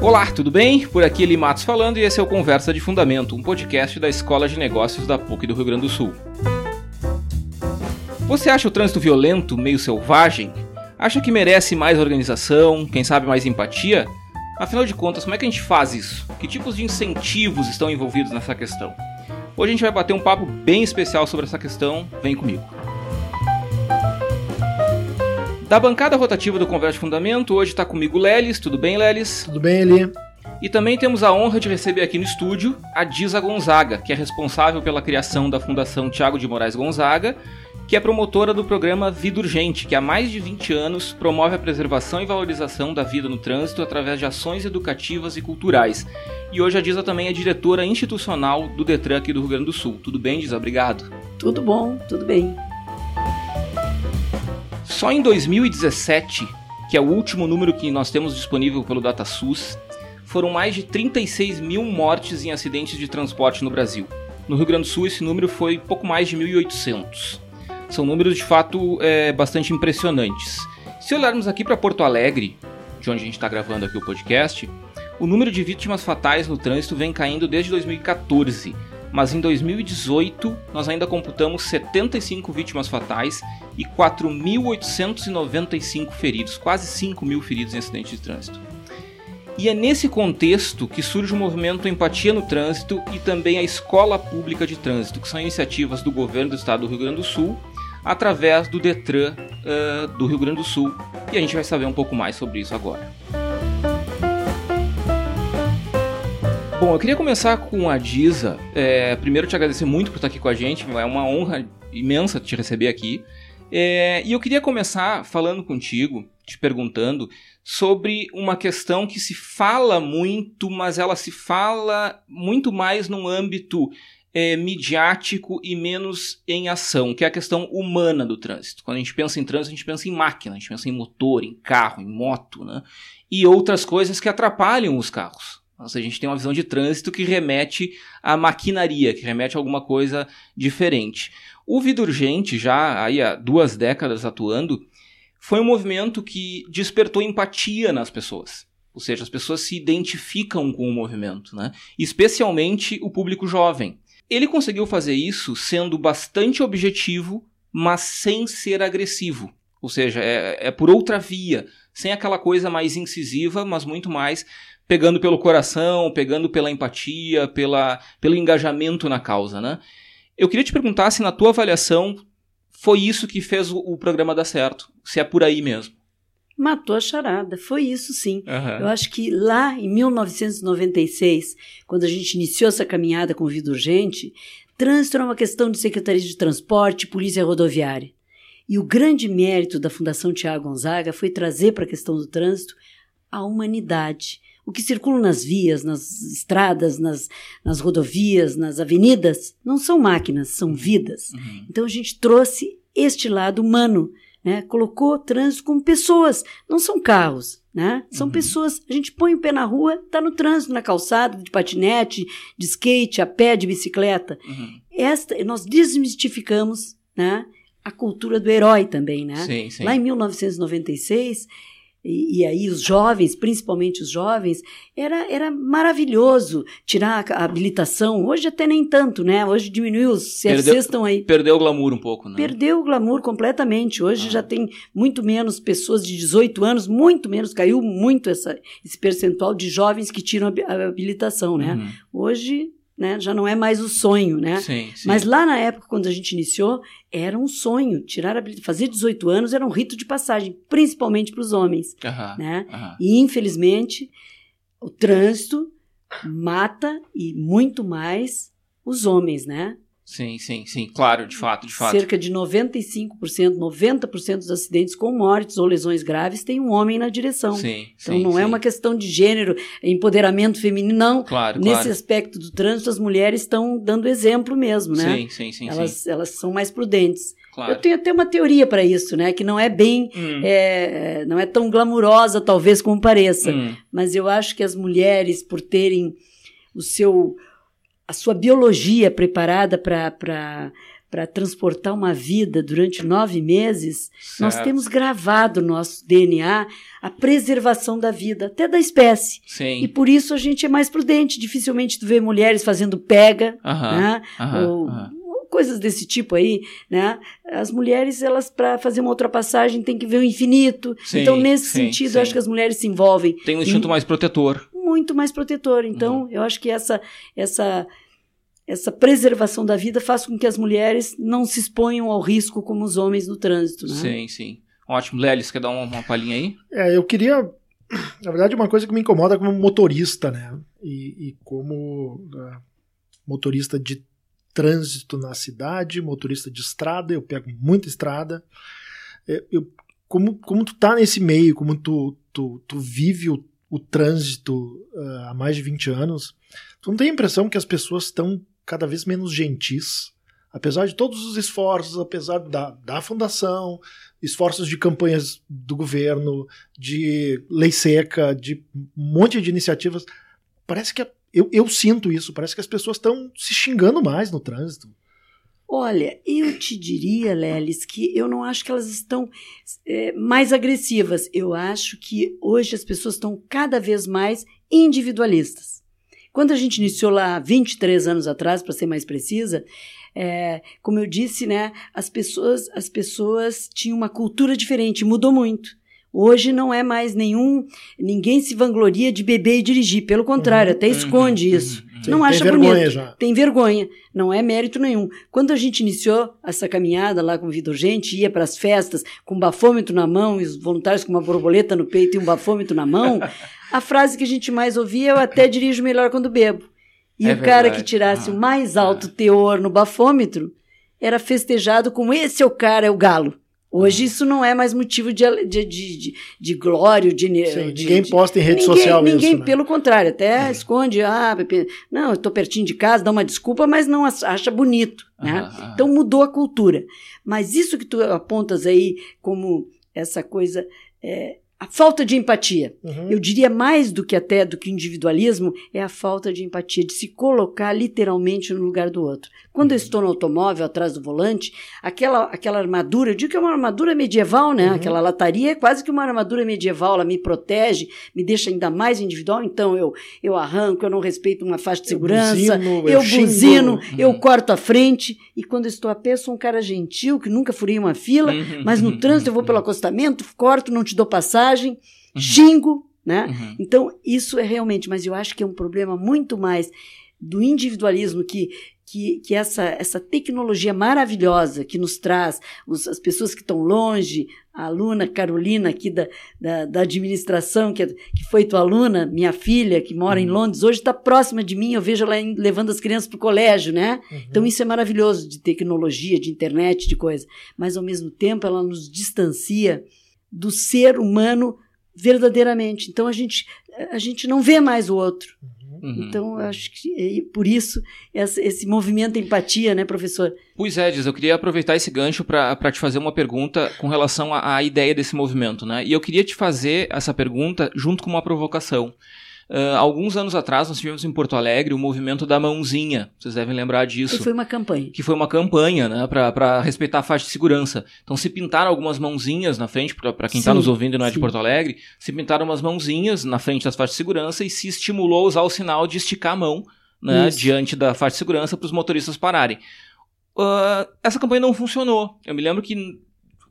Olá, tudo bem? Por aqui Eli Matos falando e esse é o Conversa de Fundamento, um podcast da Escola de Negócios da PUC do Rio Grande do Sul. Você acha o trânsito violento, meio selvagem? Acha que merece mais organização, quem sabe mais empatia? Afinal de contas, como é que a gente faz isso? Que tipos de incentivos estão envolvidos nessa questão? Hoje a gente vai bater um papo bem especial sobre essa questão. Vem comigo. Da bancada rotativa do Conversa de Fundamento, hoje está comigo Lelis. Tudo bem, Lelis? Tudo bem, Eli? E também temos a honra de receber aqui no estúdio a Disa Gonzaga, que é responsável pela criação da Fundação Tiago de Moraes Gonzaga, que é promotora do programa Vida Urgente, que há mais de 20 anos promove a preservação e valorização da vida no trânsito através de ações educativas e culturais. E hoje a Disa também é diretora institucional do Detran aqui do Rio Grande do Sul. Tudo bem, Disa? Obrigado. Tudo bom, tudo bem. Só em 2017, que é o último número que nós temos disponível pelo DataSUS, foram mais de 36 mil mortes em acidentes de transporte no Brasil. No Rio Grande do Sul, esse número foi pouco mais de 1.800. São números de fato é, bastante impressionantes. Se olharmos aqui para Porto Alegre, de onde a gente está gravando aqui o podcast, o número de vítimas fatais no trânsito vem caindo desde 2014 mas em 2018 nós ainda computamos 75 vítimas fatais e 4.895 feridos, quase 5 mil feridos em acidentes de trânsito. E é nesse contexto que surge o movimento Empatia no Trânsito e também a Escola Pública de Trânsito, que são iniciativas do governo do estado do Rio Grande do Sul, através do Detran uh, do Rio Grande do Sul. E a gente vai saber um pouco mais sobre isso agora. Bom, eu queria começar com a Diza. É, primeiro te agradecer muito por estar aqui com a gente, é uma honra imensa te receber aqui. É, e eu queria começar falando contigo, te perguntando sobre uma questão que se fala muito, mas ela se fala muito mais num âmbito é, midiático e menos em ação, que é a questão humana do trânsito. Quando a gente pensa em trânsito, a gente pensa em máquina, a gente pensa em motor, em carro, em moto, né? E outras coisas que atrapalham os carros. Seja, a gente tem uma visão de trânsito que remete à maquinaria, que remete a alguma coisa diferente. O Vida Urgente, já aí há duas décadas atuando, foi um movimento que despertou empatia nas pessoas. Ou seja, as pessoas se identificam com o movimento, né? especialmente o público jovem. Ele conseguiu fazer isso sendo bastante objetivo, mas sem ser agressivo. Ou seja, é, é por outra via, sem aquela coisa mais incisiva, mas muito mais pegando pelo coração, pegando pela empatia, pela, pelo engajamento na causa, né? Eu queria te perguntar se na tua avaliação foi isso que fez o, o programa dar certo, se é por aí mesmo. Matou a charada, foi isso sim. Uhum. Eu acho que lá em 1996, quando a gente iniciou essa caminhada com Vida Urgente, trânsito era uma questão de Secretaria de Transporte e Polícia Rodoviária. E o grande mérito da Fundação Tiago Gonzaga foi trazer para a questão do trânsito a humanidade, o que circula nas vias, nas estradas, nas, nas rodovias, nas avenidas, não são máquinas, são vidas. Uhum. Então a gente trouxe este lado humano, né? colocou o trânsito como pessoas, não são carros. Né? São uhum. pessoas, a gente põe o pé na rua, está no trânsito, na calçada, de patinete, de skate, a pé, de bicicleta. Uhum. Esta, nós desmistificamos né, a cultura do herói também. Né? Sim, sim. Lá em 1996, e, e, aí os jovens, principalmente os jovens, era, era maravilhoso tirar a habilitação. Hoje até nem tanto, né? Hoje diminuiu, os CFCs estão aí. Perdeu o glamour um pouco, né? Perdeu o glamour completamente. Hoje ah. já tem muito menos pessoas de 18 anos, muito menos, caiu muito essa, esse percentual de jovens que tiram a habilitação, né? Uhum. Hoje né? Já não é mais o sonho, né? Sim, sim. Mas lá na época, quando a gente iniciou, era um sonho. Tirar a fazer 18 anos era um rito de passagem, principalmente para os homens, né? E infelizmente o trânsito mata e muito mais os homens, né? Sim, sim, sim, claro, de fato, de fato. Cerca de 95%, 90% dos acidentes com mortes ou lesões graves tem um homem na direção. Sim, então sim, não é sim. é uma questão de gênero, empoderamento feminino, não. Claro, Nesse claro. aspecto do trânsito, as mulheres estão dando exemplo mesmo, né? Sim, sim, sim. Elas, sim. elas são mais prudentes. Claro. Eu tenho até uma teoria para isso, né? Que não é bem, hum. é, não é tão glamurosa talvez como pareça, hum. mas eu acho que as mulheres, por terem o seu a sua biologia preparada para para transportar uma vida durante nove meses, certo. nós temos gravado no nosso DNA a preservação da vida, até da espécie. Sim. E por isso a gente é mais prudente. Dificilmente tu vê mulheres fazendo pega, né? ou, coisas desse tipo aí, né? As mulheres, elas, para fazer uma ultrapassagem, tem que ver o infinito. Sim, então, nesse sim, sentido, acho que as mulheres se envolvem. Tem um instinto mais protetor. Muito mais protetor. Então, uhum. eu acho que essa, essa essa preservação da vida faz com que as mulheres não se exponham ao risco como os homens no trânsito. Né? Sim, sim. Ótimo. Lelis, quer dar uma, uma palhinha aí? É, eu queria. Na verdade, uma coisa que me incomoda como motorista, né? E, e como uh, motorista de trânsito na cidade, motorista de estrada, eu pego muita estrada. É, eu, como, como tu tá nesse meio, como tu, tu, tu vive o, o trânsito uh, há mais de 20 anos, tu não tem a impressão que as pessoas estão cada vez menos gentis, apesar de todos os esforços, apesar da, da fundação, esforços de campanhas do governo, de lei seca, de um monte de iniciativas, parece que eu, eu sinto isso, parece que as pessoas estão se xingando mais no trânsito. Olha, eu te diria, Lelis, que eu não acho que elas estão é, mais agressivas. Eu acho que hoje as pessoas estão cada vez mais individualistas. Quando a gente iniciou lá 23 anos atrás, para ser mais precisa, é, como eu disse, né, as pessoas, as pessoas tinham uma cultura diferente, mudou muito. Hoje não é mais nenhum. Ninguém se vangloria de beber e dirigir. Pelo contrário, uhum, até esconde uhum, isso. Uhum, não acha tem bonito. Vergonha já. Tem vergonha. Não é mérito nenhum. Quando a gente iniciou essa caminhada lá com Vida Urgente, ia para as festas com um bafômetro na mão e os voluntários com uma borboleta no peito e um bafômetro na mão, a frase que a gente mais ouvia é: Eu até dirijo melhor quando bebo. E é o verdade. cara que tirasse ah, o mais alto é. teor no bafômetro era festejado como esse é o cara, é o galo. Hoje isso não é mais motivo de, de, de, de, glória, de, Sim, de Ninguém posta em rede ninguém, social mesmo. Ninguém, né? pelo contrário, até é. esconde, ah, não, eu estou pertinho de casa, dá uma desculpa, mas não acha bonito. Né? Ah, então mudou a cultura. Mas isso que tu apontas aí como essa coisa é, a falta de empatia. Uhum. Eu diria mais do que até do que individualismo é a falta de empatia, de se colocar literalmente no lugar do outro. Quando eu uhum. estou no automóvel atrás do volante, aquela aquela armadura, eu digo que é uma armadura medieval, né? Uhum. Aquela lataria é quase que uma armadura medieval, ela me protege, me deixa ainda mais individual, então eu eu arranco, eu não respeito uma faixa de segurança, eu buzino, eu, buzino, uhum. eu corto a frente e quando eu estou a pé sou um cara gentil que nunca furei uma fila, uhum. mas no trânsito eu vou pelo acostamento, corto, não te dou passagem uhum. xingo, né? Uhum. Então, isso é realmente, mas eu acho que é um problema muito mais do individualismo que que, que essa, essa tecnologia maravilhosa que nos traz os, as pessoas que estão longe, a aluna Carolina aqui da, da, da administração, que, que foi tua aluna, minha filha, que mora uhum. em Londres, hoje está próxima de mim, eu vejo ela levando as crianças para o colégio, né? Uhum. Então isso é maravilhoso de tecnologia, de internet, de coisa. Mas ao mesmo tempo ela nos distancia do ser humano verdadeiramente. Então a gente, a gente não vê mais o outro. Uhum. Então, eu acho que é por isso esse, esse movimento empatia, né, professor? Pois é, Diz, eu queria aproveitar esse gancho para te fazer uma pergunta com relação à, à ideia desse movimento, né? E eu queria te fazer essa pergunta junto com uma provocação. Uh, alguns anos atrás, nós tivemos em Porto Alegre o movimento da mãozinha. Vocês devem lembrar disso. Que foi uma campanha. Que foi uma campanha, né, para respeitar a faixa de segurança. Então, se pintaram algumas mãozinhas na frente, para quem está nos ouvindo e não é sim. de Porto Alegre, se pintaram umas mãozinhas na frente das faixas de segurança e se estimulou a usar o sinal de esticar a mão né, diante da faixa de segurança para os motoristas pararem. Uh, essa campanha não funcionou. Eu me lembro que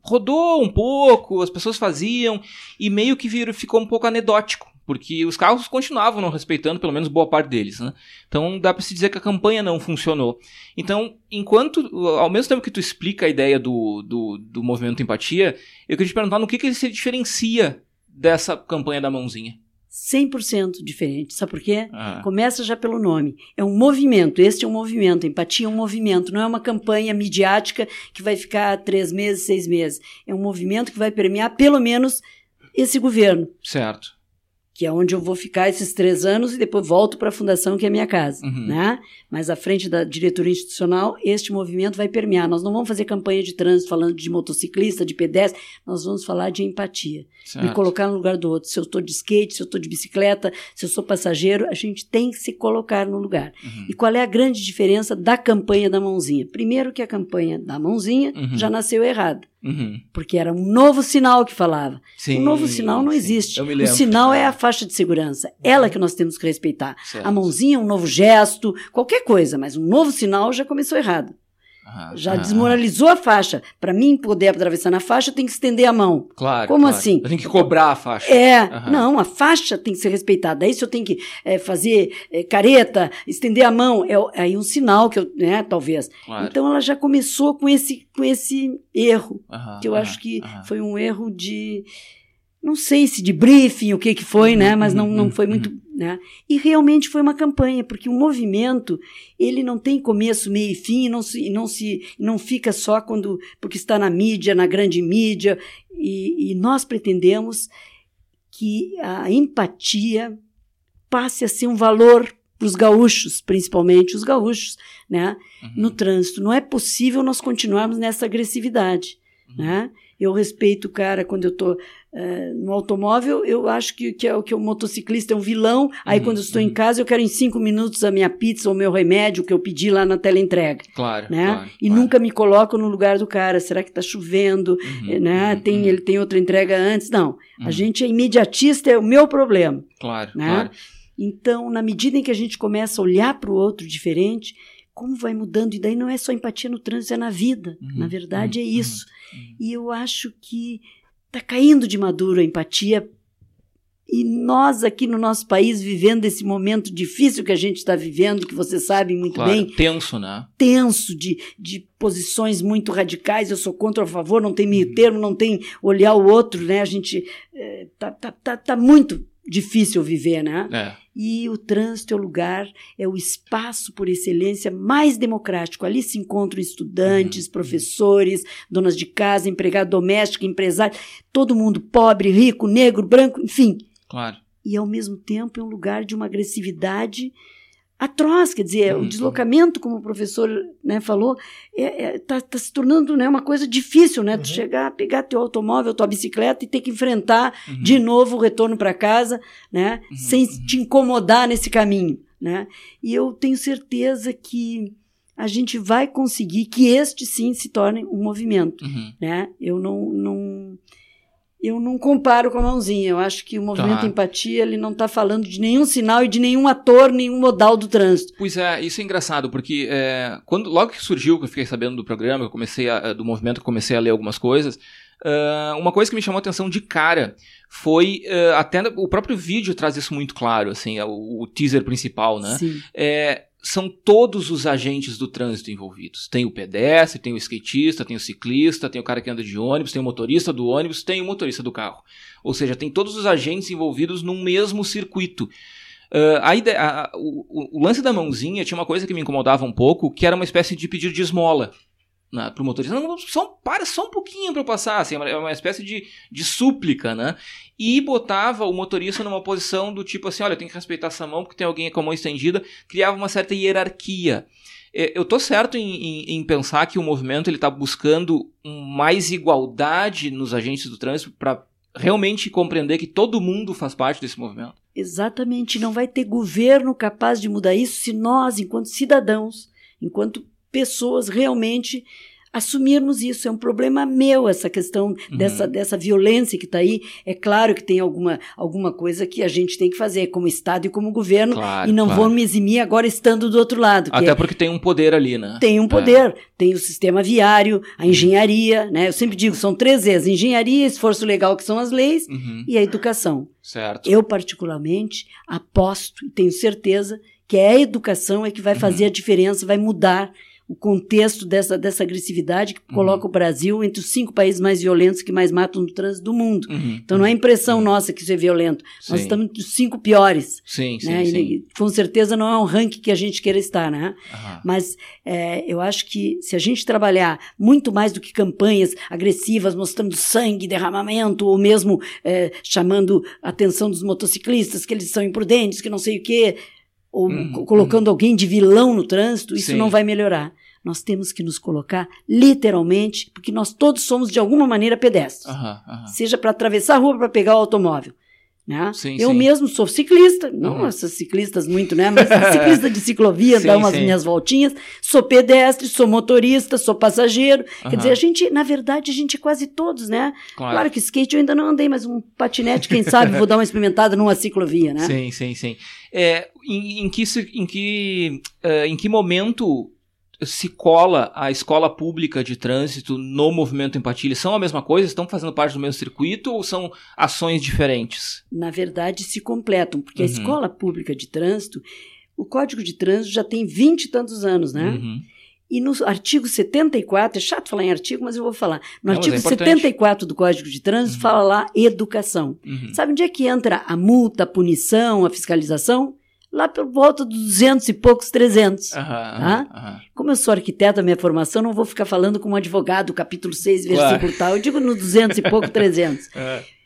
rodou um pouco, as pessoas faziam e meio que virou, ficou um pouco anedótico porque os carros continuavam não respeitando, pelo menos boa parte deles, né? Então dá para se dizer que a campanha não funcionou. Então, enquanto, ao mesmo tempo que tu explica a ideia do, do, do movimento empatia, eu queria te perguntar no que, que ele se diferencia dessa campanha da mãozinha. 100% diferente. Sabe por quê? Ah. Começa já pelo nome. É um movimento. Este é um movimento. Empatia é um movimento. Não é uma campanha midiática que vai ficar três meses, seis meses. É um movimento que vai permear pelo menos esse governo. Certo que é onde eu vou ficar esses três anos e depois volto para a fundação, que é a minha casa, uhum. né? Mas à frente da diretoria institucional, este movimento vai permear. Nós não vamos fazer campanha de trânsito falando de motociclista, de pedestre, nós vamos falar de empatia. Certo. Me colocar no lugar do outro. Se eu estou de skate, se eu estou de bicicleta, se eu sou passageiro, a gente tem que se colocar no lugar. Uhum. E qual é a grande diferença da campanha da mãozinha? Primeiro que a campanha da mãozinha uhum. já nasceu errada. Uhum. Porque era um novo sinal que falava. Sim, o novo sinal não sim. existe. O sinal é a faixa de segurança. Ela que nós temos que respeitar. Certo. A mãozinha, um novo gesto, qualquer coisa, mas um novo sinal já começou errado. Já desmoralizou a faixa. Para mim poder atravessar na faixa, tem que estender a mão. Claro. Como claro. assim? Tem que cobrar a faixa. É. Não, a faixa tem que ser respeitada. Aí se eu tenho que é, fazer é, careta, estender a mão, é aí um sinal que eu, né, talvez. Claro. Então ela já começou com esse, com esse erro, que eu acho que foi um erro de não sei se de briefing, o que que foi, né? Mas não, não foi muito, né? E realmente foi uma campanha, porque o movimento, ele não tem começo, meio e fim, e não se, não se, não fica só quando, porque está na mídia, na grande mídia, e, e nós pretendemos que a empatia passe a ser um valor para os gaúchos, principalmente os gaúchos, né? Uhum. No trânsito. Não é possível nós continuarmos nessa agressividade, uhum. né? Eu respeito o cara quando eu estou é, no automóvel, eu acho que, que, é, que o motociclista é um vilão. Aí, uhum, quando eu estou uhum. em casa, eu quero em cinco minutos a minha pizza ou meu remédio que eu pedi lá na tela entrega. Claro. Né? Claro, e claro. nunca me coloco no lugar do cara. Será que está chovendo? Uhum, né? Uhum, tem, uhum. Ele tem outra entrega antes? Não. A uhum. gente é imediatista, é o meu problema. Claro, né? claro. Então, na medida em que a gente começa a olhar para o outro diferente, como vai mudando? E daí não é só empatia no trânsito, é na vida. na verdade, é isso. E eu acho que Está caindo de maduro a empatia. E nós aqui no nosso país, vivendo esse momento difícil que a gente está vivendo, que você sabe muito claro, bem. Tenso, né? Tenso, de, de posições muito radicais, eu sou contra ou a favor, não tem meio uhum. termo, não tem olhar o outro, né? A gente é, tá, tá, tá, tá muito difícil viver, né? É. E o trânsito é o lugar, é o espaço por excelência mais democrático. Ali se encontram estudantes, uhum. professores, donas de casa, empregado doméstico, empresário, todo mundo pobre, rico, negro, branco, enfim. Claro. E ao mesmo tempo é um lugar de uma agressividade atroz, quer dizer, uhum. o deslocamento, como o professor né, falou, está é, é, tá, tá se tornando né, uma coisa difícil, né? Uhum. Tu chegar, pegar teu automóvel, tua bicicleta e ter que enfrentar uhum. de novo o retorno para casa, né? Uhum. Sem uhum. te incomodar nesse caminho, né? E eu tenho certeza que a gente vai conseguir que este sim se torne um movimento, uhum. né? Eu não, não eu não comparo com a mãozinha. Eu acho que o movimento tá. empatia ele não está falando de nenhum sinal e de nenhum ator, nenhum modal do trânsito. Pois é, isso é engraçado porque é, quando logo que surgiu, que eu fiquei sabendo do programa, eu comecei a, do movimento, eu comecei a ler algumas coisas. Uh, uma coisa que me chamou a atenção de cara foi uh, até o próprio vídeo traz isso muito claro, assim, é o, o teaser principal, né? Sim. É, são todos os agentes do trânsito envolvidos. Tem o pedestre, tem o skatista, tem o ciclista, tem o cara que anda de ônibus, tem o motorista do ônibus, tem o motorista do carro. Ou seja, tem todos os agentes envolvidos num mesmo circuito. Uh, a ideia, a, o, o, lance da mãozinha tinha uma coisa que me incomodava um pouco, que era uma espécie de pedido de esmola né, pro motorista. Não, só, para só um pouquinho para eu passar, assim, é uma, é uma espécie de, de súplica, né? E botava o motorista numa posição do tipo assim, olha, eu tenho que respeitar essa mão porque tem alguém com a mão estendida, criava uma certa hierarquia. É, eu tô certo em, em, em pensar que o movimento ele está buscando mais igualdade nos agentes do trânsito para realmente compreender que todo mundo faz parte desse movimento. Exatamente, não vai ter governo capaz de mudar isso se nós, enquanto cidadãos, enquanto pessoas realmente assumirmos isso. É um problema meu essa questão uhum. dessa, dessa violência que está aí. É claro que tem alguma, alguma coisa que a gente tem que fazer como Estado e como governo claro, e não claro. vou me eximir agora estando do outro lado. Até é, porque tem um poder ali, né? Tem um poder. É. Tem o sistema viário, a engenharia, né? Eu sempre digo, são três vezes. Engenharia, esforço legal, que são as leis, uhum. e a educação. Certo. Eu, particularmente, aposto e tenho certeza que é a educação é que vai fazer uhum. a diferença, vai mudar o contexto dessa, dessa agressividade que uhum. coloca o Brasil entre os cinco países mais violentos que mais matam no trânsito do mundo. Uhum. Então não é impressão uhum. nossa que isso é violento. Sim. Nós estamos entre os cinco piores. Sim, né? sim, sim. com certeza não é um ranking que a gente queira estar, né? Mas é, eu acho que se a gente trabalhar muito mais do que campanhas agressivas, mostrando sangue, derramamento, ou mesmo é, chamando a atenção dos motociclistas, que eles são imprudentes, que não sei o quê, ou uhum, colocando uhum. alguém de vilão no trânsito, isso Sim. não vai melhorar. Nós temos que nos colocar literalmente, porque nós todos somos de alguma maneira pedestres. Uhum, Seja para atravessar a rua para pegar o automóvel. Né? Sim, eu sim. mesmo sou ciclista, não uhum. essas ciclistas muito, né? Mas ciclista de ciclovia, sim, dá umas minhas voltinhas. Sou pedestre, sou motorista, sou passageiro. Uhum. Quer dizer, a gente, na verdade, a gente é quase todos, né? Claro. claro. que skate eu ainda não andei, mas um patinete, quem sabe, vou dar uma experimentada numa ciclovia, né? Sim, sim, sim. É, em, em, que, em, que, uh, em que momento se cola a escola pública de trânsito no movimento Empatia? Eles são a mesma coisa? Estão fazendo parte do mesmo circuito ou são ações diferentes? Na verdade, se completam, porque uhum. a escola pública de trânsito, o Código de Trânsito já tem vinte e tantos anos, né? Uhum. E no artigo 74, é chato falar em artigo, mas eu vou falar. No Não, artigo é 74 do Código de Trânsito uhum. fala lá educação. Uhum. Sabe onde é que entra a multa, a punição, a fiscalização? Lá por volta dos 200 e poucos, 300. Uhum, tá? uhum. Como eu sou arquiteta, minha formação, não vou ficar falando como advogado, capítulo 6, versículo claro. tal. Eu digo no 200 e pouco, 300. Uhum.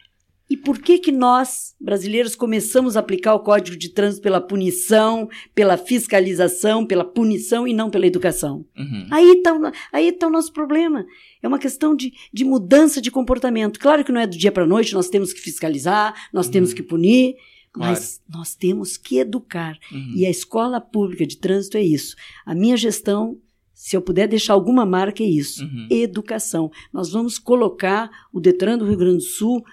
E por que que nós, brasileiros, começamos a aplicar o Código de Trânsito pela punição, pela fiscalização, pela punição e não pela educação? Uhum. Aí está aí tá o nosso problema. É uma questão de, de mudança de comportamento. Claro que não é do dia para a noite, nós temos que fiscalizar, nós uhum. temos que punir, Claro. Mas nós temos que educar. Uhum. E a escola pública de trânsito é isso. A minha gestão, se eu puder deixar alguma marca, é isso: uhum. educação. Nós vamos colocar o Detran do Rio Grande do Sul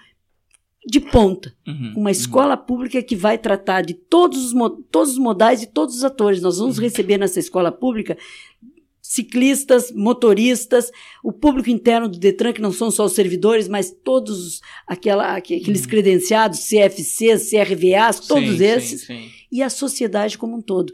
de ponta. Uhum. Uma uhum. escola pública que vai tratar de todos os, todos os modais e todos os atores. Nós vamos uhum. receber nessa escola pública ciclistas, motoristas, o público interno do Detran, que não são só os servidores, mas todos aquela, aqueles uhum. credenciados, CFCs, CRVAs, todos sim, esses, sim, sim. e a sociedade como um todo.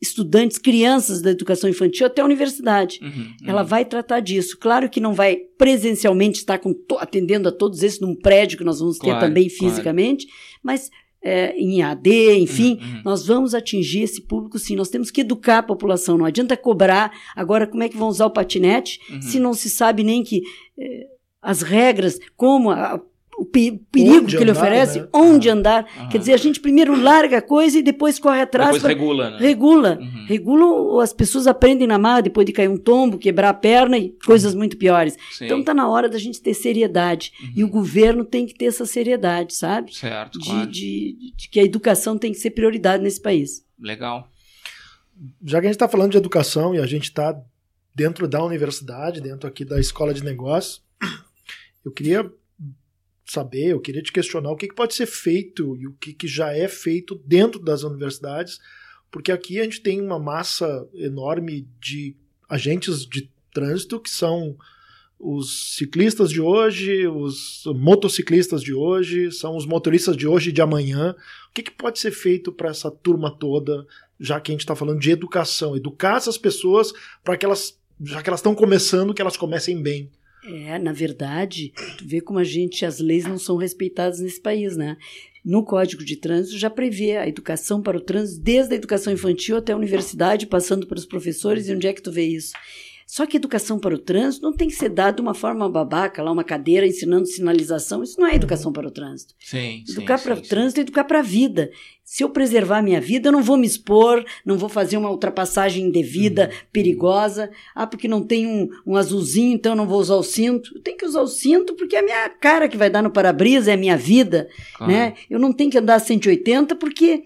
Estudantes, crianças da educação infantil até a universidade. Uhum, uhum. Ela vai tratar disso. Claro que não vai presencialmente estar com, atendendo a todos esses num prédio que nós vamos ter claro, também fisicamente, claro. mas é, em AD, enfim, uhum, uhum. nós vamos atingir esse público sim. Nós temos que educar a população. Não adianta cobrar agora como é que vão usar o patinete uhum. se não se sabe nem que é, as regras, como a, o perigo onde que ele andar, oferece, né? onde ah, andar. Ah, Quer dizer, a gente primeiro larga a coisa e depois corre atrás. Depois pra... regula, né? Regula. Uhum. Regula, as pessoas aprendem na marra depois de cair um tombo, quebrar a perna e coisas muito piores. Sim. Então tá na hora da gente ter seriedade. Uhum. E o governo tem que ter essa seriedade, sabe? Certo, de, claro. de, de que a educação tem que ser prioridade nesse país. Legal. Já que a gente está falando de educação e a gente está dentro da universidade, dentro aqui da escola de negócios, eu queria saber, eu queria te questionar o que, que pode ser feito e o que, que já é feito dentro das universidades, porque aqui a gente tem uma massa enorme de agentes de trânsito que são os ciclistas de hoje, os motociclistas de hoje, são os motoristas de hoje e de amanhã. O que, que pode ser feito para essa turma toda, já que a gente está falando de educação? Educar essas pessoas para que elas, já que elas estão começando, que elas comecem bem. É, na verdade, tu vê como a gente, as leis não são respeitadas nesse país, né? No Código de Trânsito já prevê a educação para o trânsito, desde a educação infantil até a universidade, passando pelos professores, e onde é que tu vê isso? Só que educação para o trânsito não tem que ser dada de uma forma babaca, lá uma cadeira ensinando sinalização. Isso não é educação para o trânsito. Sim, educar sim, para sim, o trânsito é educar para a vida. Se eu preservar a minha vida, eu não vou me expor, não vou fazer uma ultrapassagem indevida, uhum. perigosa. Ah, porque não tem um, um azulzinho, então eu não vou usar o cinto. Eu tenho que usar o cinto porque é a minha cara que vai dar no para-brisa, é a minha vida. Claro. Né? Eu não tenho que andar a 180 porque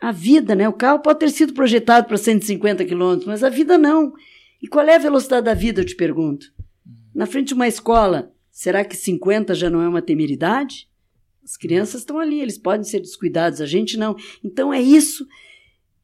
a vida, né? O carro pode ter sido projetado para 150 km, mas a vida não. E qual é a velocidade da vida, eu te pergunto? Na frente de uma escola, será que 50 já não é uma temeridade? As crianças estão ali, eles podem ser descuidados, a gente não. Então é isso.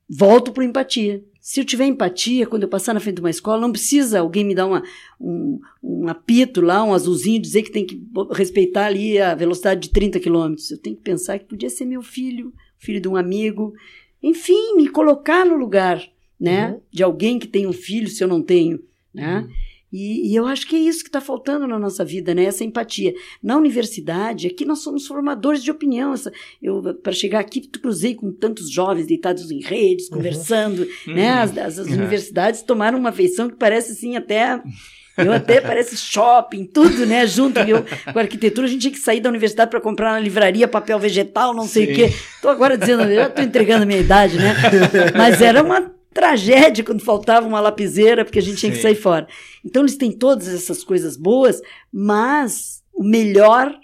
Volto para empatia. Se eu tiver empatia, quando eu passar na frente de uma escola, não precisa alguém me dar uma, um, um apito lá, um azulzinho, dizer que tem que respeitar ali a velocidade de 30 quilômetros. Eu tenho que pensar que podia ser meu filho, filho de um amigo. Enfim, me colocar no lugar né? Uhum. De alguém que tem um filho, se eu não tenho, né? Uhum. E, e, eu acho que é isso que está faltando na nossa vida, né? Essa empatia. Na universidade, aqui nós somos formadores de opinião. Essa, eu para chegar aqui, cruzei com tantos jovens deitados em redes, uhum. conversando, né? Uhum. As, as, as uhum. universidades tomaram uma feição que parece assim até eu até parece shopping, tudo, né? Junto. Eu, com a arquitetura, a gente tinha que sair da universidade para comprar na livraria papel vegetal, não sei Sim. o quê. Estou agora dizendo, já estou entregando a minha idade, né? Mas era uma tragédia quando faltava uma lapiseira, porque a gente tinha Sim. que sair fora. Então, eles têm todas essas coisas boas, mas o melhor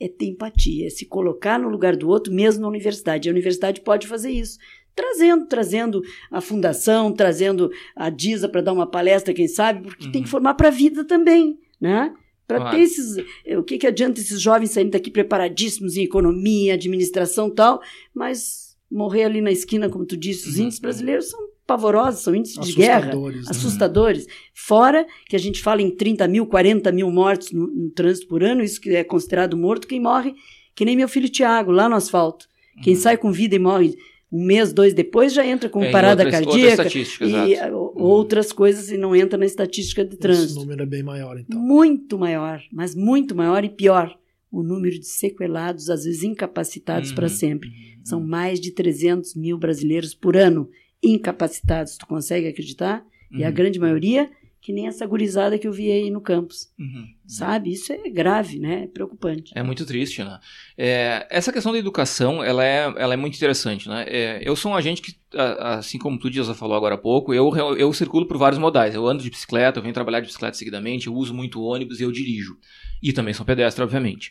é ter empatia, é se colocar no lugar do outro, mesmo na universidade. A universidade pode fazer isso. Trazendo, trazendo a fundação, trazendo a DISA para dar uma palestra, quem sabe, porque uhum. tem que uhum. formar para a vida também, né? Para claro. ter esses. Eh, o que, que adianta esses jovens saindo daqui preparadíssimos em economia, administração e tal, mas morrer ali na esquina, como tu disse, os uhum. índices brasileiros são pavorosos, são índices de guerra, né? assustadores. Fora que a gente fala em 30 mil, 40 mil mortos no, no, trânsito por ano, isso que é considerado morto, quem morre, que nem meu filho Tiago, lá no asfalto. Quem uhum. sai com vida e morre um mês, dois depois, já entra com é, parada outras, cardíaca outras e uhum. outras coisas e não entra na estatística de trânsito. Esse número é bem maior, então. Muito maior, mas muito maior e pior. O número de sequelados, às vezes incapacitados uhum. para sempre. Uhum. São mais de 300 mil brasileiros por ano incapacitados, tu consegue acreditar? Uhum. E a uhum. grande maioria, que nem essa gurizada que eu vi aí no campus. Uhum. Sabe? Isso é grave, né? É preocupante. É muito triste, né? É, essa questão da educação, ela é, ela é muito interessante, né? É, eu sou um agente que, assim como tu, Diosa, falou agora há pouco, eu, eu circulo por vários modais. Eu ando de bicicleta, eu venho trabalhar de bicicleta seguidamente, eu uso muito ônibus e eu dirijo. E também sou pedestre, obviamente.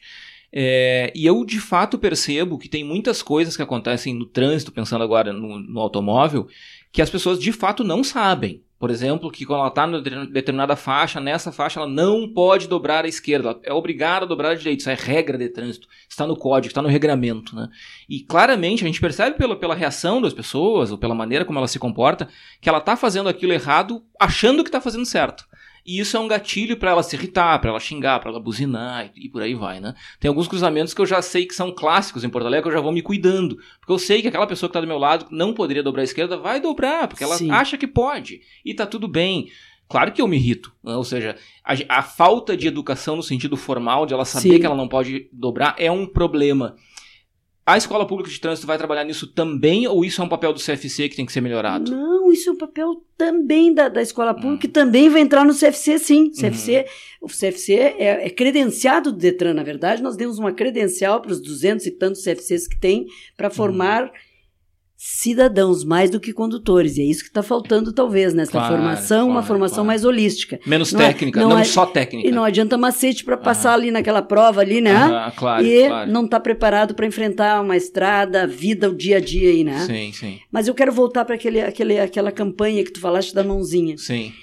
É, e eu de fato percebo que tem muitas coisas que acontecem no trânsito, pensando agora no, no automóvel, que as pessoas de fato não sabem. Por exemplo, que quando ela está em determinada faixa, nessa faixa ela não pode dobrar à esquerda, ela é obrigada a dobrar à direita. Isso é regra de trânsito, está no código, está no regramento. Né? E claramente a gente percebe pela, pela reação das pessoas, ou pela maneira como ela se comporta, que ela está fazendo aquilo errado achando que está fazendo certo. E isso é um gatilho para ela se irritar, para ela xingar, para ela buzinar e, por aí vai, né? Tem alguns cruzamentos que eu já sei que são clássicos em Porto Alegre, que eu já vou me cuidando. Porque eu sei que aquela pessoa que está do meu lado não poderia dobrar à esquerda, vai dobrar, porque ela Sim. acha que pode. E tá tudo bem. Claro que eu me irrito, né? ou seja, a, a, falta de educação no sentido formal, de ela saber Sim. que ela não pode dobrar, é um problema. A escola pública de trânsito vai trabalhar nisso também ou isso é um papel do CFC que tem que ser melhorado? Não, isso é um papel também da, da escola pública hum. também vai entrar no CFC, sim. CFC, uhum. O CFC é, é, credenciado do Detran, na verdade. Nós demos uma credencial para os duzentos e tantos CFCs que tem para formar. Uhum cidadãos mais do que condutores. E é isso que está faltando, talvez, nessa claro, formação, claro, uma formação claro. mais holística. Menos não é- técnica, é, não, não é, só técnica. E não adianta macete para passar ali naquela prova ali, né? claro, e não está preparado para enfrentar uma estrada, a vida, o dia a dia aí, né? Sim, sim. Mas eu quero voltar para aquele, aquele, aquela campanha que tu falaste da mãozinha. Sim.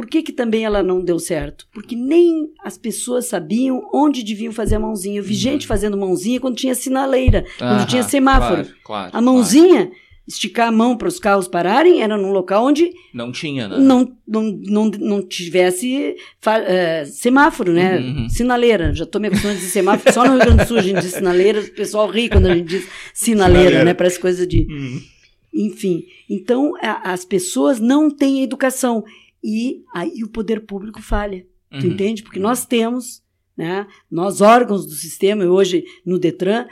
Por que, que também ela não deu certo? Porque nem as pessoas sabiam onde deviam fazer a mãozinha. Eu vi uhum. gente fazendo mãozinha quando tinha sinaleira, quando tinha semáforo. Claro, claro, a mãozinha, claro. esticar a mão para os carros pararem, era num local onde. Não tinha, né? Não, não, não, não tivesse uh, semáforo, né? Uhum. Sinaleira. Já estou me acostumando a dizer semáforo. Só no Rio Grande do Sul a gente diz sinaleira, o pessoal ri quando a gente diz sinaleira, sinaleira. né? Parece coisa de. Uhum. Enfim. Então, a, as pessoas não têm educação e aí o poder público falha. Uhum. Tu entende? Porque nós temos, né, nós órgãos do sistema, e hoje no Detran,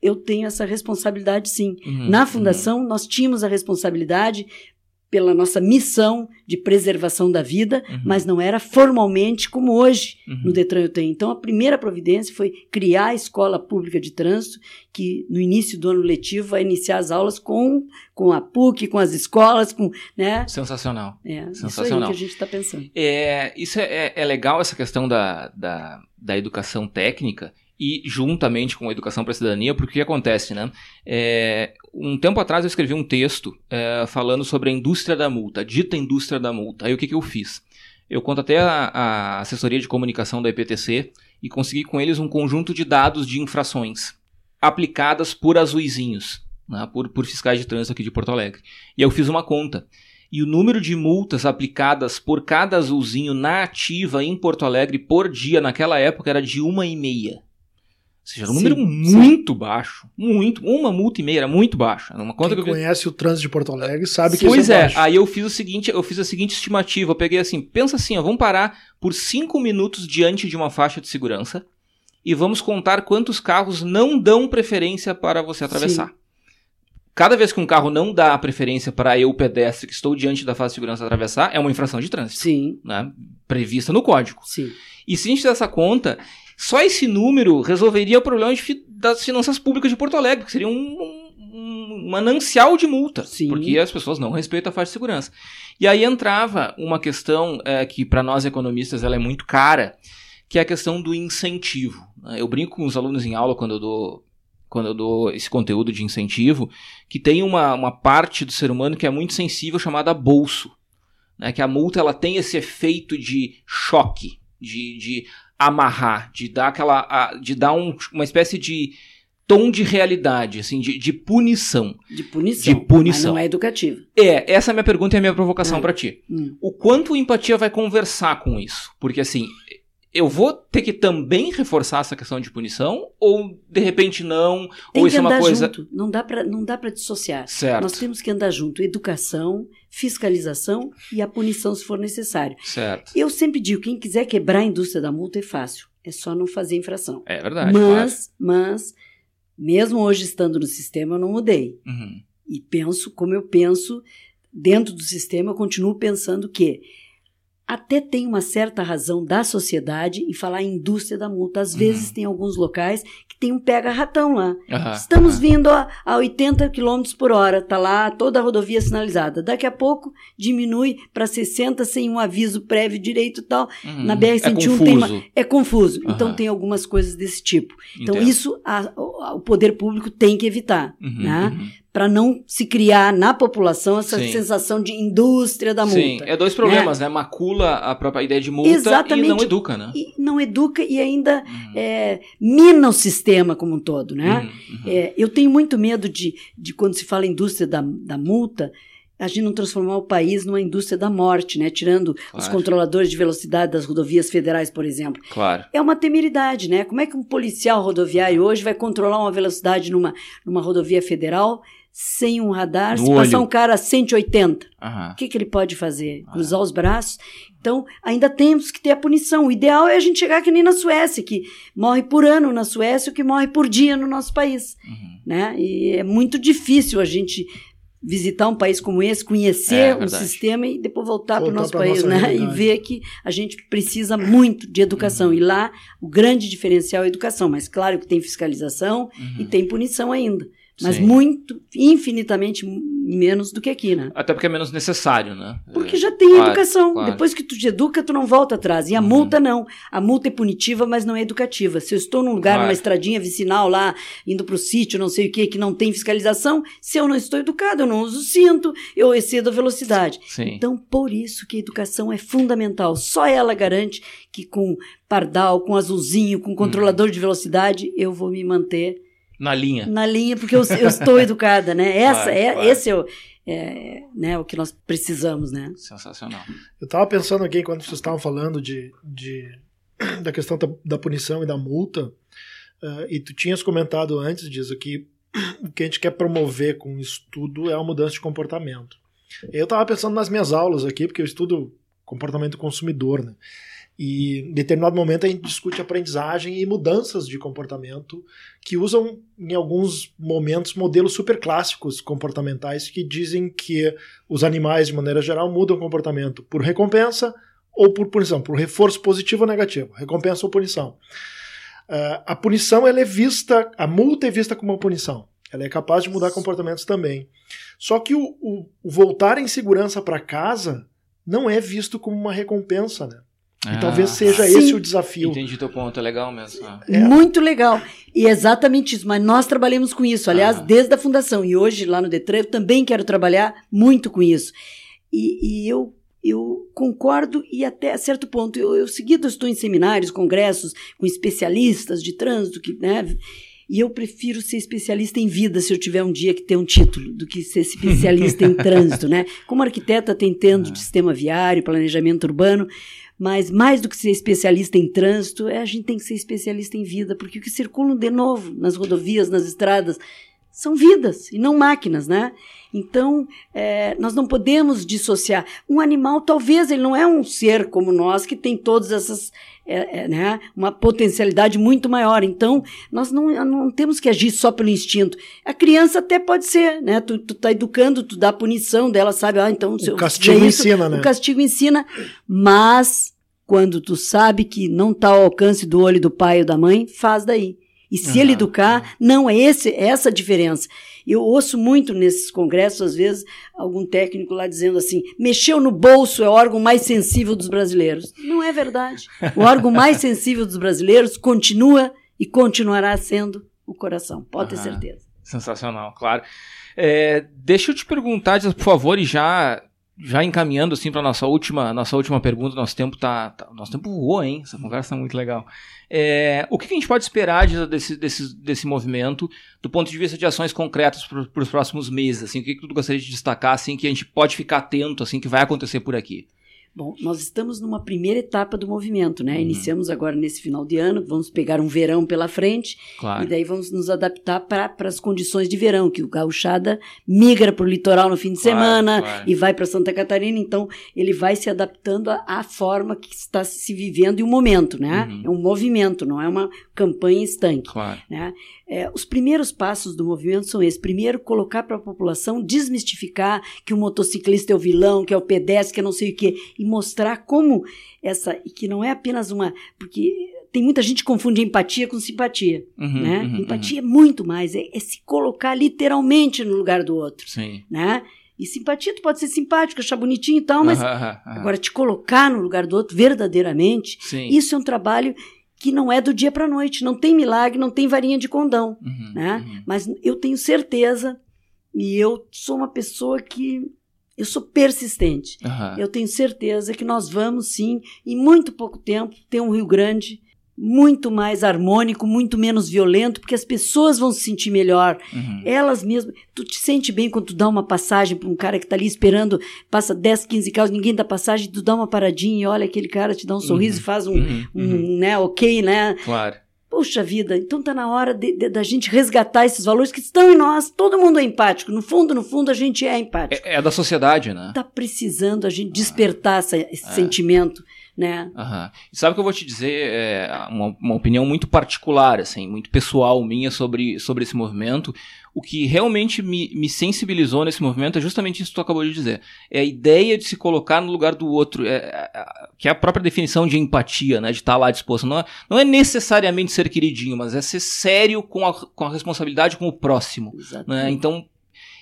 eu tenho essa responsabilidade sim. Uhum. Na fundação, nós tínhamos a responsabilidade pela nossa missão de preservação da vida, uhum. mas não era formalmente como hoje uhum. no Detran eu tenho. Então, a primeira providência foi criar a Escola Pública de Trânsito, que no início do ano letivo vai iniciar as aulas com, com a PUC, com as escolas, com, né? Sensacional. É, Sensacional. isso aí que a gente está pensando. É, isso é, é legal, essa questão da, da, da educação técnica, e juntamente com a educação para a cidadania, porque o que acontece, né? É, um tempo atrás eu escrevi um texto é, falando sobre a indústria da multa, a dita indústria da multa. Aí o que, que eu fiz? Eu contatei a, a assessoria de comunicação da IPTC e consegui com eles um conjunto de dados de infrações aplicadas por azuizinhos, né, por, por fiscais de trânsito aqui de Porto Alegre. E eu fiz uma conta. E o número de multas aplicadas por cada azulzinho na ativa em Porto Alegre por dia naquela época era de uma e meia. Seja, um número muito sim. baixo. Muito. Uma multa e meia era muito baixa. Uma conta Quem que eu... conhece o trânsito de Porto Alegre sabe que Pois é, é, aí eu fiz o seguinte, eu fiz a seguinte estimativa. Eu peguei assim, pensa assim, ó, vamos parar por cinco minutos diante de uma faixa de segurança e vamos contar quantos carros não dão preferência para você atravessar. Sim. Cada vez que um carro não dá preferência para eu, pedestre, que estou diante da fase de segurança atravessar, é uma infração de trânsito. Sim. Né? Prevista no código. Sim. E se a gente der essa conta, só esse número resolveria o problema de, das finanças públicas de Porto Alegre, que seria um, um, um manancial de multa. Sim. Porque as pessoas não respeitam a faixa de segurança. E aí entrava uma questão é, que para nós economistas ela é muito cara, que é a questão do incentivo. Né? Eu brinco com os alunos em aula quando eu dou quando eu dou esse conteúdo de incentivo, que tem uma, uma parte do ser humano que é muito sensível chamada bolso. Né? Que a multa ela tem esse efeito de choque, de, de amarrar, de dar aquela. de dar um, uma espécie de tom de realidade, assim, de, de punição. De punição. De punição. Mas não é educativo. É, essa é a minha pergunta e a minha provocação é. para ti. Hum. O quanto empatia vai conversar com isso? Porque assim, eu vou ter que também reforçar essa questão de punição ou de repente não? Tem ou isso é uma coisa junto. não dá para não dá para dissociar. Certo. Nós temos que andar junto, educação, fiscalização e a punição se for necessário. Certo. Eu sempre digo, quem quiser quebrar a indústria da multa é fácil, é só não fazer infração. É verdade. Mas, claro. mas mesmo hoje estando no sistema, eu não mudei. Uhum. E penso como eu penso dentro do sistema, eu continuo pensando que até tem uma certa razão da sociedade em falar em indústria da multa. Às vezes uhum. tem alguns locais que tem um pega-ratão lá. Uhum. Estamos uhum. vindo a, a 80 km por hora, tá lá toda a rodovia sinalizada. Daqui a pouco diminui para 60 sem um aviso prévio direito e tal. Na uhum. BR-101 é tem uma, É confuso. Então tem algumas coisas desse tipo. Então Entendo. isso a, a, o poder público tem que evitar. Uhum, né? Uhum para não se criar na população essa Sim. sensação de indústria da multa. Sim, é dois problemas, né? né? Macula a própria ideia de multa Exatamente. e não educa, né? E não educa e ainda Uhum. é, mina o sistema como um todo, né? Uhum, uhum. É, eu tenho muito medo de, de quando se fala indústria da, da multa, a gente não transformar o país numa indústria da morte, né? Tirando os Claro. controladores de velocidade das rodovias federais, por exemplo. Claro. É uma temeridade, né? Como é que um policial rodoviário hoje vai controlar uma velocidade numa, numa rodovia federal sem um radar, No se passar olho. um cara a 180? Aham. O que, que ele pode fazer? Ah. Cruzar os braços? Então, ainda temos que ter a punição. O ideal é a gente chegar que nem na Suécia, que morre por ano na Suécia, o que morre por dia no nosso país. Uhum. Né? E é muito difícil a gente visitar um país como esse, É, conhecer o verdade. sistema e depois voltar para o nosso país, né? E ver que a gente precisa muito de educação. Uhum. E lá, o grande diferencial é a educação. Mas claro que tem fiscalização Uhum. e tem punição ainda. Mas Sim. muito, infinitamente menos do que aqui, né? Até porque é menos necessário, né? Porque É. já tem Claro, educação. claro. Depois que tu te educa, tu não volta atrás. E a Uhum. multa não. A multa é punitiva, mas não é educativa. Se eu estou num lugar, Claro. numa estradinha vicinal lá, indo para o sítio, não sei o que, que não tem fiscalização, se eu não estou educado, eu não uso cinto, eu excedo a velocidade. Sim. Então, por isso que a educação é fundamental. Só ela garante que com pardal, com azulzinho, com controlador de velocidade, eu vou me manter Na linha. na linha, porque eu, eu estou educada, né? Essa, Claro, é, claro. Esse é o, é, né, o que nós precisamos, né? Sensacional. Eu tava pensando aqui, quando vocês estavam falando de, de- da questão da, da punição e da multa, eh, e tu tinhas comentado antes disso que o que a gente quer promover com o estudo é a mudança de comportamento. Eu tava pensando nas minhas aulas aqui, porque eu estudo comportamento do consumidor, né? E em determinado momento a gente discute aprendizagem e mudanças de comportamento que usam, em alguns momentos, modelos super clássicos comportamentais que dizem que os animais, de maneira geral, mudam comportamento por recompensa ou por punição, por reforço positivo ou negativo, recompensa ou punição. Ah, a punição ela é vista, a multa é vista como uma punição. Ela é capaz de mudar comportamentos também. Só que o, o- o voltar em segurança para casa não é visto como uma recompensa, né? E talvez seja Sim. esse o desafio. Entendi teu ponto, é legal mesmo. Ah. É. Muito legal. E é exatamente isso. Mas nós trabalhamos com isso. Aliás, Ah. desde a fundação. E hoje, lá no Detran, eu também quero trabalhar muito com isso. E, e eu, eu concordo e até a certo ponto. Eu, eu seguido estou em seminários, congressos com especialistas de trânsito, que, né? E eu prefiro ser especialista em vida se eu tiver um dia que ter um título, do que ser especialista em trânsito, né? Como arquiteta, tem tendo de sistema viário, planejamento urbano, Mas mais do que ser especialista em trânsito, é a gente tem que ser especialista em vida, porque o que circulam de novo nas rodovias, nas estradas, são vidas e não máquinas, né? Então, é, nós não podemos dissociar. Um animal, talvez, ele não é um ser como nós, que tem todas essas. É, é, né, uma potencialidade muito maior. Então, nós não, não temos que agir só pelo instinto. A criança até pode ser, né? Tu, tu tá educando, tu dá punição dela, sabe? Ah, então, o castigo isso, ensina, né? O castigo ensina, mas quando tu sabe que não está ao alcance do olho do pai ou da mãe, faz daí. E se uhum. ele educar, não é esse, é essa a diferença. Eu ouço muito nesses congressos, às vezes, algum técnico lá dizendo assim: mexeu no bolso é o órgão mais sensível dos brasileiros. Não é verdade. O órgão mais sensível dos brasileiros continua e continuará sendo o coração, pode uhum. ter certeza. Sensacional, claro. É, deixa eu te perguntar, por favor, e já já encaminhando assim para nossa última nossa última pergunta, nosso tempo tá, tá nosso tempo voou, hein? Essa conversa tá muito legal. É, o que, a gente pode esperar de, desse, desse, desse movimento do ponto de vista de ações concretas para os próximos meses? Assim, o que, que tu gostaria de destacar assim que a gente pode ficar atento assim que vai acontecer por aqui? Bom, nós estamos numa primeira etapa do movimento, né? Uhum. Iniciamos agora nesse final de ano, vamos pegar um verão pela frente claro. e daí vamos nos adaptar para as condições de verão, que o gauchada migra para o litoral no fim de claro, semana claro. e vai para Santa Catarina, então ele vai se adaptando à, forma que está se vivendo e o momento, né? Uhum. É um movimento, não é uma campanha estanque, né? É, os primeiros passos do movimento são esses. Primeiro, colocar para a população, desmistificar que o motociclista é o vilão, que é o pedestre, que é não sei o quê, e mostrar como essa. E que não é apenas uma. Porque tem muita gente que confunde empatia com simpatia. Uhum, né? Uhum, empatia uhum. é muito mais, é, é, se colocar literalmente no lugar do outro. Sim. Né? E simpatia, tu pode ser simpático, achar bonitinho e tal, mas agora te colocar no lugar do outro verdadeiramente, Sim. isso é um trabalho que não é do dia para a noite, não tem milagre, não tem varinha de condão, uhum, né? Uhum. Mas eu tenho certeza e eu sou uma pessoa que eu sou persistente. Uhum. Eu tenho certeza que nós vamos sim, em muito pouco tempo, ter um Rio Grande muito mais harmônico, muito menos violento, porque as pessoas vão se sentir melhor. Uhum. Elas mesmas. Tu te sente bem quando tu dá uma passagem para um cara que está ali esperando, passa 10, 15 carros, ninguém dá passagem, tu dá uma paradinha e olha aquele cara, te dá um sorriso uhum. e faz um, uhum. um, uhum. né, ok, né? Claro. Poxa vida, então tá na hora da gente resgatar esses valores que estão em nós. Todo mundo é empático. No fundo, no fundo, a gente é empático. É, é da sociedade, né? Tá precisando a gente despertar essa, esse sentimento né? Uhum. Sabe o que eu vou te dizer? É uma, uma, opinião muito particular, assim, muito pessoal minha sobre, sobre esse movimento. O que realmente me, me sensibilizou nesse movimento é justamente isso que tu acabou de dizer. É a ideia de se colocar no lugar do outro, é, é, é que é a própria definição de empatia, né? De estar lá disposto. Não é, não é necessariamente ser queridinho, mas é ser sério com a, com a responsabilidade com o próximo. Né? Então,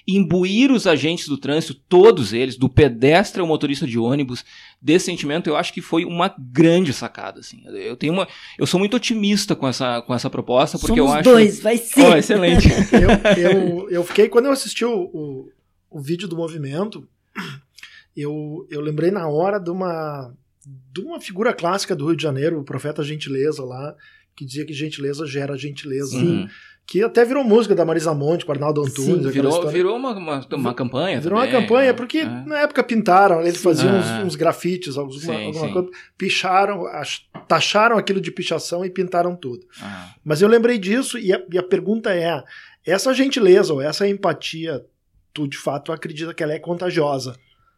imbuir os agentes do trânsito, todos eles, do pedestre ao motorista de ônibus, desse sentimento, eu acho que foi uma grande sacada, assim. Eu tenho uma, eu sou muito otimista com essa, com essa proposta, porque Somos eu acho... dois, vai ser! Oh, excelente! eu, eu, eu, fiquei, quando eu assisti o, o, o vídeo do movimento, eu, eu lembrei na hora de uma, de uma figura clássica do Rio de Janeiro, o profeta Gentileza lá, que dizia que gentileza gera gentileza. Sim que até virou música da Marisa Monte, com Arnaldo Antunes. Sim, virou, virou uma, uma, uma campanha Virou também, uma campanha, né? porque é. na época pintaram, eles faziam uns, uns, grafites, alguma, sim, alguma sim. coisa, picharam, taxaram aquilo de pichação e pintaram tudo. Ah. Mas eu lembrei disso e a, e a pergunta é, essa gentileza ou essa empatia, tu de fato acredita que ela é contagiosa?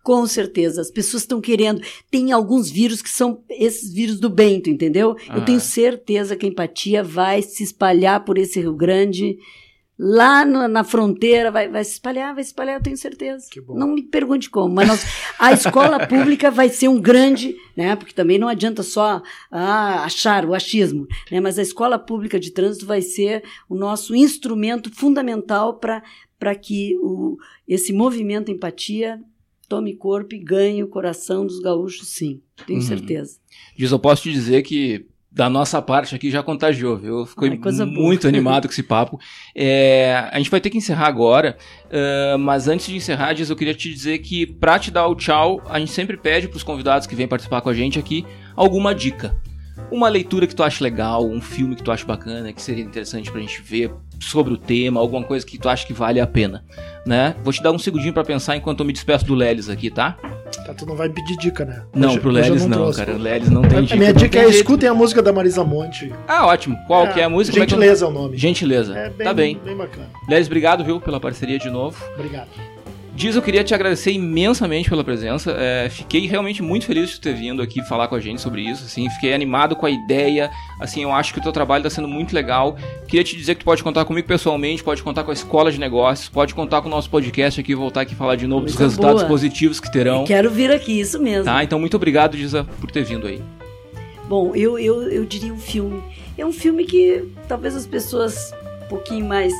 Com certeza, as pessoas estão querendo. Tem alguns vírus que são esses vírus do bento, entendeu? Ah. Eu tenho certeza que a empatia vai se espalhar por esse Rio Grande. Lá no, na fronteira vai, vai se espalhar, vai se espalhar, eu tenho certeza. Não me pergunte como, mas nós, a escola pública vai ser um grande, né? Porque também não adianta só ah, achar o achismo, né? Mas a escola pública de trânsito vai ser o nosso instrumento fundamental para que o, esse movimento empatia tome corpo e ganhe o coração dos gaúchos, sim. Tenho uhum. certeza. Diz, eu posso te dizer que da nossa parte aqui já contagiou, viu? Eu fiquei Ai, muito animado com esse papo. É, a gente vai ter que encerrar agora, uh, mas antes de encerrar, Diz, eu queria te dizer que pra te dar o tchau, a gente sempre pede pros convidados que vêm participar com a gente aqui alguma dica. Uma leitura que tu acha legal, um filme que tu acha bacana, que seria interessante pra gente ver sobre o tema, alguma coisa que tu acha que vale a pena, né? Vou te dar um segundinho para pensar enquanto eu me despeço do Lelis aqui, tá? Tá, tu não vai pedir dica, né? Não, hoje, pro Lelis não, não cara. O Lelis não tem dica. A minha dica é jeito. escutem a música da Marisa Monte. Ah, ótimo. Qual é, que é a música? Gentileza é, é o nome. Gentileza. É bem, tá bem. Bem bacana. Lelis, obrigado, viu, pela parceria de novo. Obrigado. Diz, eu queria te agradecer imensamente pela presença. É, fiquei realmente muito feliz de ter vindo aqui falar com a gente sobre isso. Assim, fiquei animado com a ideia. Assim, eu acho que o teu trabalho está sendo muito legal. Queria te dizer que tu pode contar comigo pessoalmente, pode contar com a escola de negócios, pode contar com o nosso podcast aqui, voltar aqui falar de novo muito dos resultados boa. positivos que terão. quero vir aqui, isso mesmo. Tá, então muito obrigado, Disa, por ter vindo aí. Bom, eu, eu, eu diria um filme. É um filme que talvez as pessoas um pouquinho mais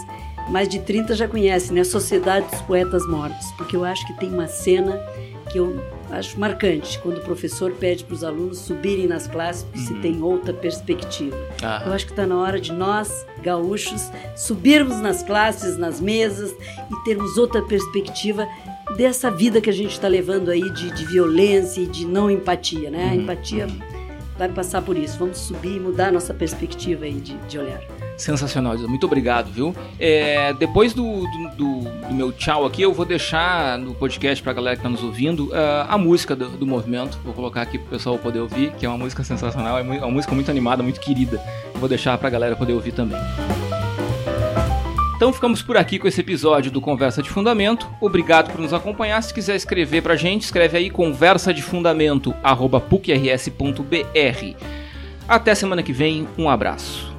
mais de 30 já conhecem, né? Sociedade dos Poetas Mortos, porque eu acho que tem uma cena que eu acho marcante, quando o professor pede para os alunos subirem nas classes uhum. se tem outra perspectiva. Ah. Eu acho que está na hora de nós, gaúchos, subirmos nas classes, nas mesas e termos outra perspectiva dessa vida que a gente está levando aí de, de, violência e de não empatia, né? Uhum. A empatia vai passar por isso. Vamos subir e mudar a nossa perspectiva aí de, de olhar. Sensacional, muito obrigado, viu? É, depois do, do, do, meu tchau aqui, eu vou deixar no podcast pra galera que tá nos ouvindo uh, a música do, do, movimento. Vou colocar aqui pro pessoal poder ouvir, que é uma música sensacional, é uma música muito animada, muito querida. Vou deixar pra galera poder ouvir também. Então ficamos por aqui com esse episódio do Conversa de Fundamento. Obrigado por nos acompanhar. Se quiser escrever pra gente, escreve aí conversa de fundamento pucrs.br. Até semana que vem, um abraço.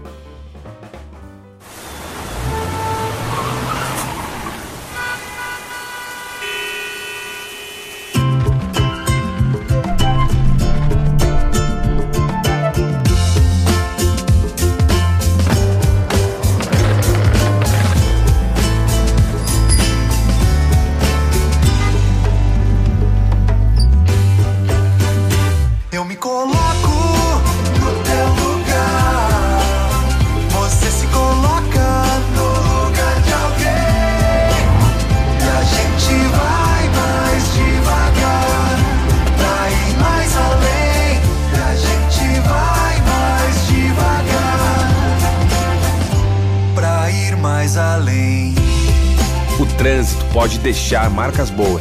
Deixar marcas boas.